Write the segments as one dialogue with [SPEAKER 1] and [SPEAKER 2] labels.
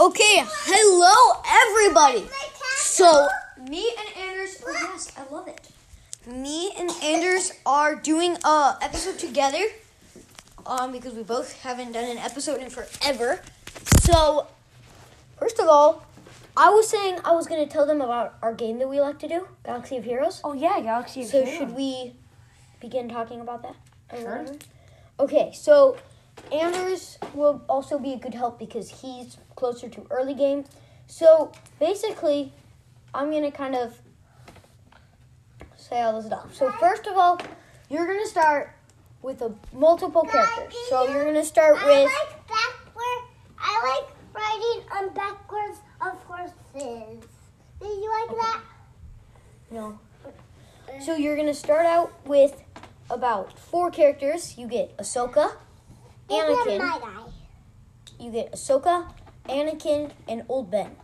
[SPEAKER 1] Okay, hello everybody. So me and Anders, oh yes, I love it. Me and Anders are doing a episode together, um, because we both haven't done an episode in forever. So, first of all, I was saying I was gonna tell them about our game that we like to do, Galaxy of Heroes.
[SPEAKER 2] Oh yeah, Galaxy of
[SPEAKER 1] So
[SPEAKER 2] Heroes.
[SPEAKER 1] So should we begin talking about that?
[SPEAKER 2] Sure.
[SPEAKER 1] Okay, so Anders will also be a good help because he's closer to early game. So basically, I'm gonna kind of say all this stuff. So first of all, you're gonna start with a multiple characters. So you're gonna start
[SPEAKER 3] I
[SPEAKER 1] with
[SPEAKER 3] like backward. I like riding on backwards of horses. Do you like that?
[SPEAKER 1] no. So you're gonna start out with about four characters. You get Ahsoka, Anakin. you get Ahsoka, Anakin, and Old Ben.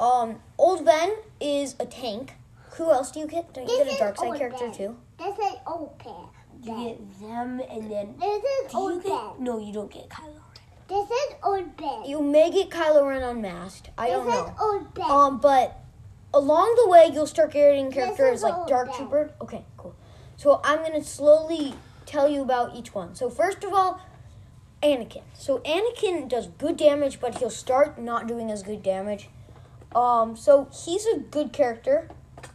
[SPEAKER 1] Um, Old Ben is a tank. Who else do you get? Don't you
[SPEAKER 3] This
[SPEAKER 1] get a dark side character
[SPEAKER 3] Ben.
[SPEAKER 1] too?
[SPEAKER 3] This is old Ben.
[SPEAKER 2] you get them, and then
[SPEAKER 3] This is
[SPEAKER 2] do
[SPEAKER 3] old
[SPEAKER 2] get?
[SPEAKER 3] Ben.
[SPEAKER 2] No, you don't get Kylo.
[SPEAKER 3] This is old Ben.
[SPEAKER 1] You may get Kylo Ren unmasked. I don't know.
[SPEAKER 3] this is old Ben.
[SPEAKER 1] Um, but along the way, you'll start getting characters like Dark
[SPEAKER 3] Ben.
[SPEAKER 1] Trooper. Okay, cool. So I'm gonna slowly tell you about each one. So first of all, Anakin. So Anakin does good damage, but he'll start not doing as good damage. Um, so he's a good character.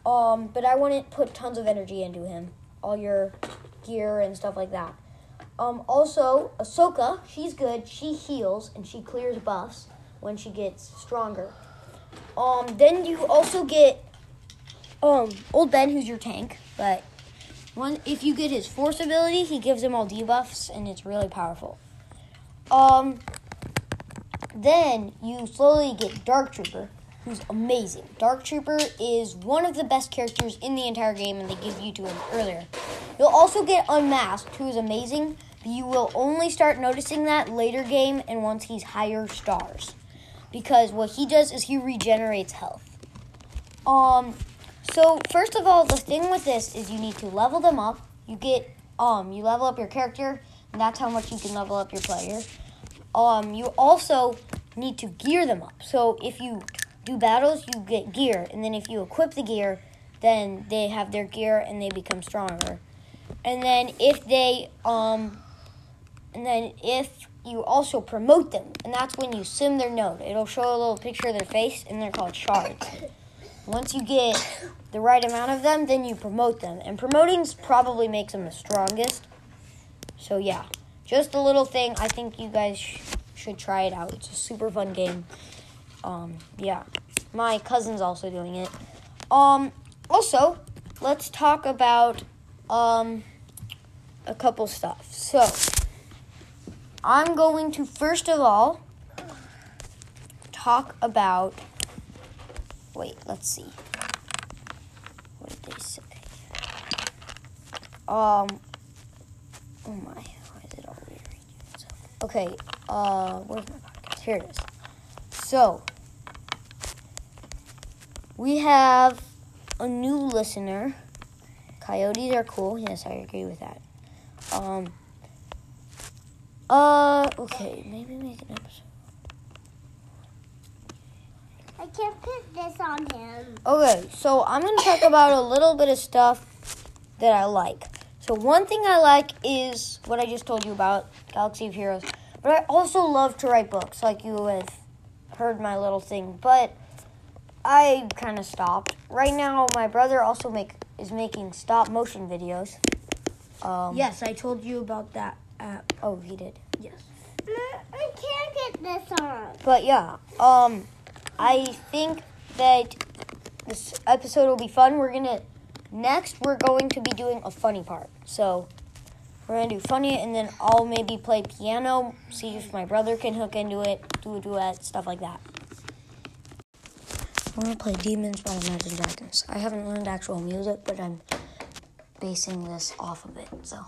[SPEAKER 1] Um, but I wouldn't put tons of energy into him. All your gear and stuff like that. Um, also, Ahsoka, she's good. She heals and she clears buffs when she gets stronger. Um, then you also get um Old Ben, who's your tank. But one, if you get his Force ability, he gives him all debuffs, and it's really powerful. Um, then you slowly get Dark Trooper, who's amazing. Dark Trooper is one of the best characters in the entire game, and they give you to him earlier. You'll also get Unmasked, who is amazing, but you will only start noticing that later game and once he's higher stars. Because what he does is he regenerates health. Um, so first of all, the thing with this is you need to level them up. You get um, you level up your character, and that's how much you can level up your player. Um, you also need to gear them up. So if you do battles, you get gear, and then if you equip the gear, then they have their gear and they become stronger. And then if they um, and then if you also promote them, and that's when you sim their node. It'll show a little picture of their face, and they're called shards. Once you get the right amount of them, then you promote them. And promoting probably makes them the strongest. So, yeah, just a little thing. I think you guys sh- should try it out. It's a super fun game. Um, yeah, my cousin's also doing it. Um, also, let's talk about um, a couple stuff. So, I'm going to first of all talk about Wait, let's see. What did they say? Um. Oh my, why is it all rearranging itself? Okay, uh, where's my podcast? Here it is. So, we have a new listener. Coyotes are cool. Yes, I agree with that. Um. Uh, okay, maybe make an episode.
[SPEAKER 3] I can't put this on him.
[SPEAKER 1] Okay, so I'm going to talk about a little bit of stuff that I like. So, one thing I like is what I just told you about Galaxy of Heroes. But I also love to write books, like you have heard my little thing. But I kind of stopped. Right now, my brother also make is making stop motion videos. Um,
[SPEAKER 2] Yes, I told you about that app.
[SPEAKER 1] Oh, he did.
[SPEAKER 2] Yes.
[SPEAKER 3] I can't get this on.
[SPEAKER 1] But yeah, um, I think that this episode will be fun. We're gonna next we're going to be doing a funny part. So we're gonna do funny, and then I'll maybe play piano, see if my brother can hook into it, do a duet, stuff like that. I'm gonna play Demons by Imagine Dragons. I haven't learned actual music, but I'm basing this off of it. So.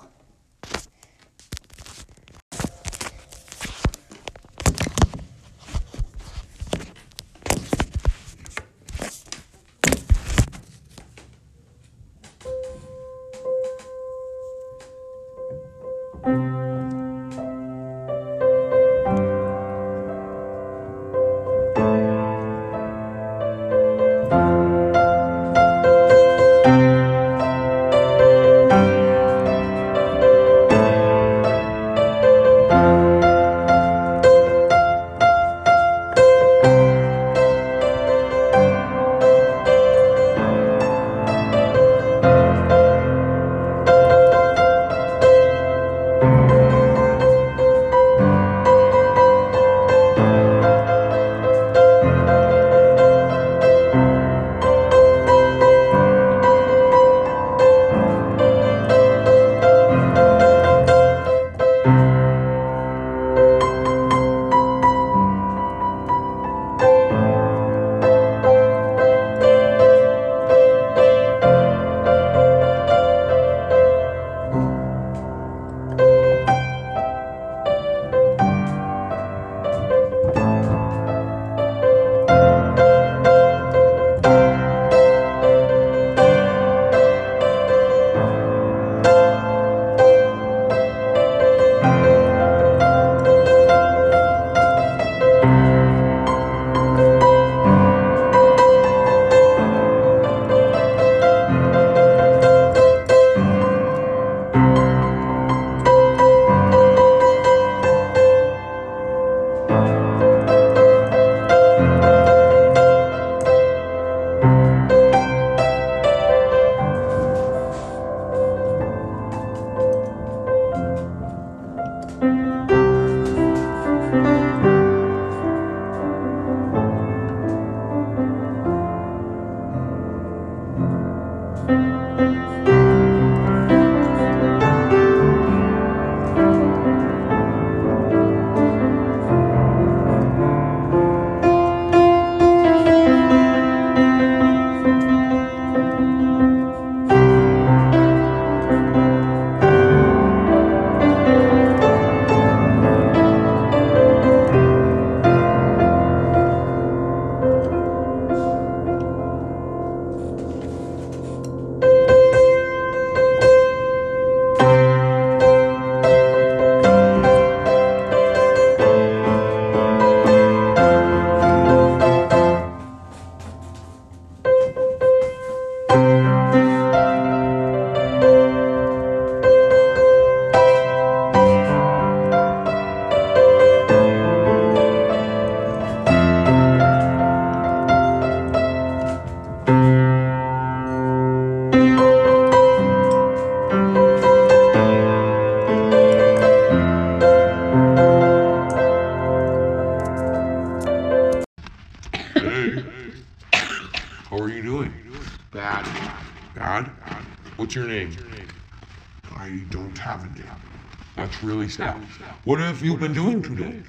[SPEAKER 4] Don't have a name.
[SPEAKER 5] That's really sad. What have you been doing today?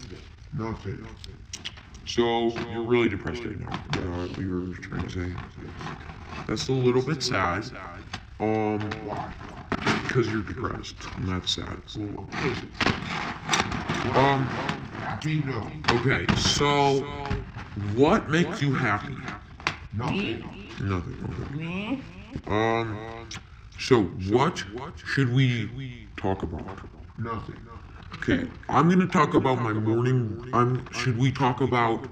[SPEAKER 4] Nothing.
[SPEAKER 5] So you're really depressed right now. Uh, what you were trying to say. That's a little bit sad. Um,
[SPEAKER 4] Why?
[SPEAKER 5] because you're depressed, and that's sad.
[SPEAKER 4] Well, of course it's
[SPEAKER 5] Um,
[SPEAKER 4] happy. No.
[SPEAKER 5] okay. So, what makes you happy?
[SPEAKER 4] Nothing.
[SPEAKER 5] Nothing. Okay. Um. So what should we talk about?
[SPEAKER 4] Nothing.
[SPEAKER 5] Okay, I'm gonna talk about my morning. I'm. Should we talk about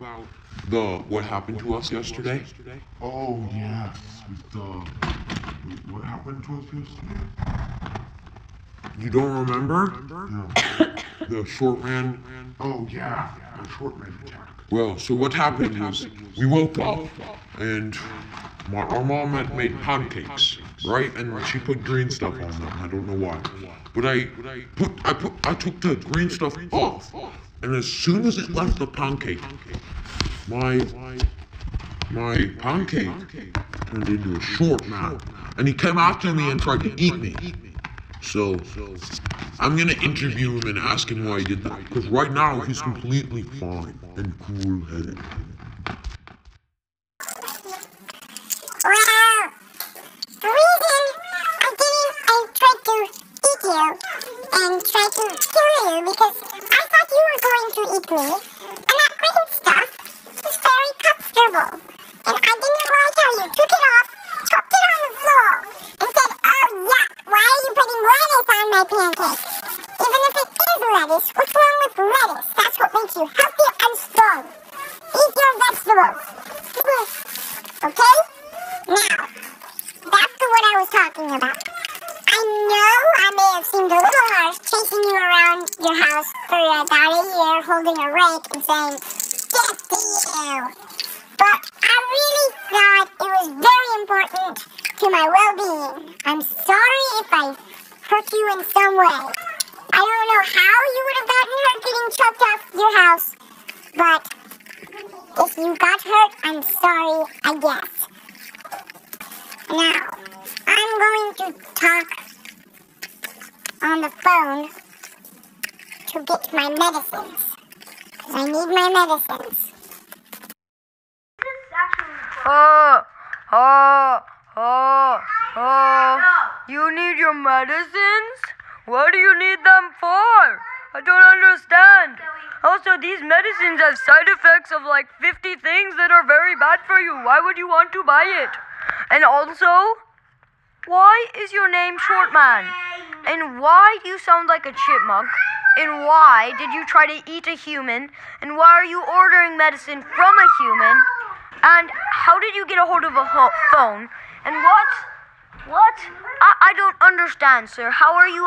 [SPEAKER 5] the what happened to us yesterday?
[SPEAKER 4] Oh yes. The. What happened to us yesterday?
[SPEAKER 5] You don't remember
[SPEAKER 4] No.
[SPEAKER 5] The short man?
[SPEAKER 4] Oh yeah. A short man attack.
[SPEAKER 5] Well, so what happened was we woke up and my our mom had made pancakes, right? And she put green stuff on them. I don't know why, but I put I put I took the green stuff off, and as soon as it left the pancake, my my pancake turned into a short man, and he came after me and tried to eat me. So I'm gonna interview him and ask him why he did that. Because right now he's completely fine and cool-headed.
[SPEAKER 6] Well, the reason I didn't, I tried to eat you and tried to kill you because I thought you were going to eat me, and that green stuff was very comfortable. And I didn't like how you took it off, dropped it on the floor, and said, "Oh yuck! Why are you putting lettuce on my pancakes? Even if it is lettuce, what's wrong with lettuce? That's what makes you healthy and strong. Eat your vegetables." Okay? Now, to what I was talking about. I know I may have seemed a little harsh chasing you around your house for about a year holding a rake and saying, Get to you! But I really thought it was very important to my well being. I'm sorry if I hurt you in some way. I don't know how you would have gotten hurt getting chucked off your house, but if you got hurt, I'm sorry, I guess. Now, I'm going to talk on the phone to get my medicines. Because I need my medicines.
[SPEAKER 1] Oh, oh, oh, oh. You need your medicines? What do you need them for? I don't understand. Also, these medicines have side effects of like 50 things that are very bad for you. Why would you want to buy it? And also, why is your name Short Man? And why do you sound like a chipmunk? And why did you try to eat a human? And why are you ordering medicine from a human? And how did you get a hold of a ho- phone? And what? What? I, I don't understand, sir. How are you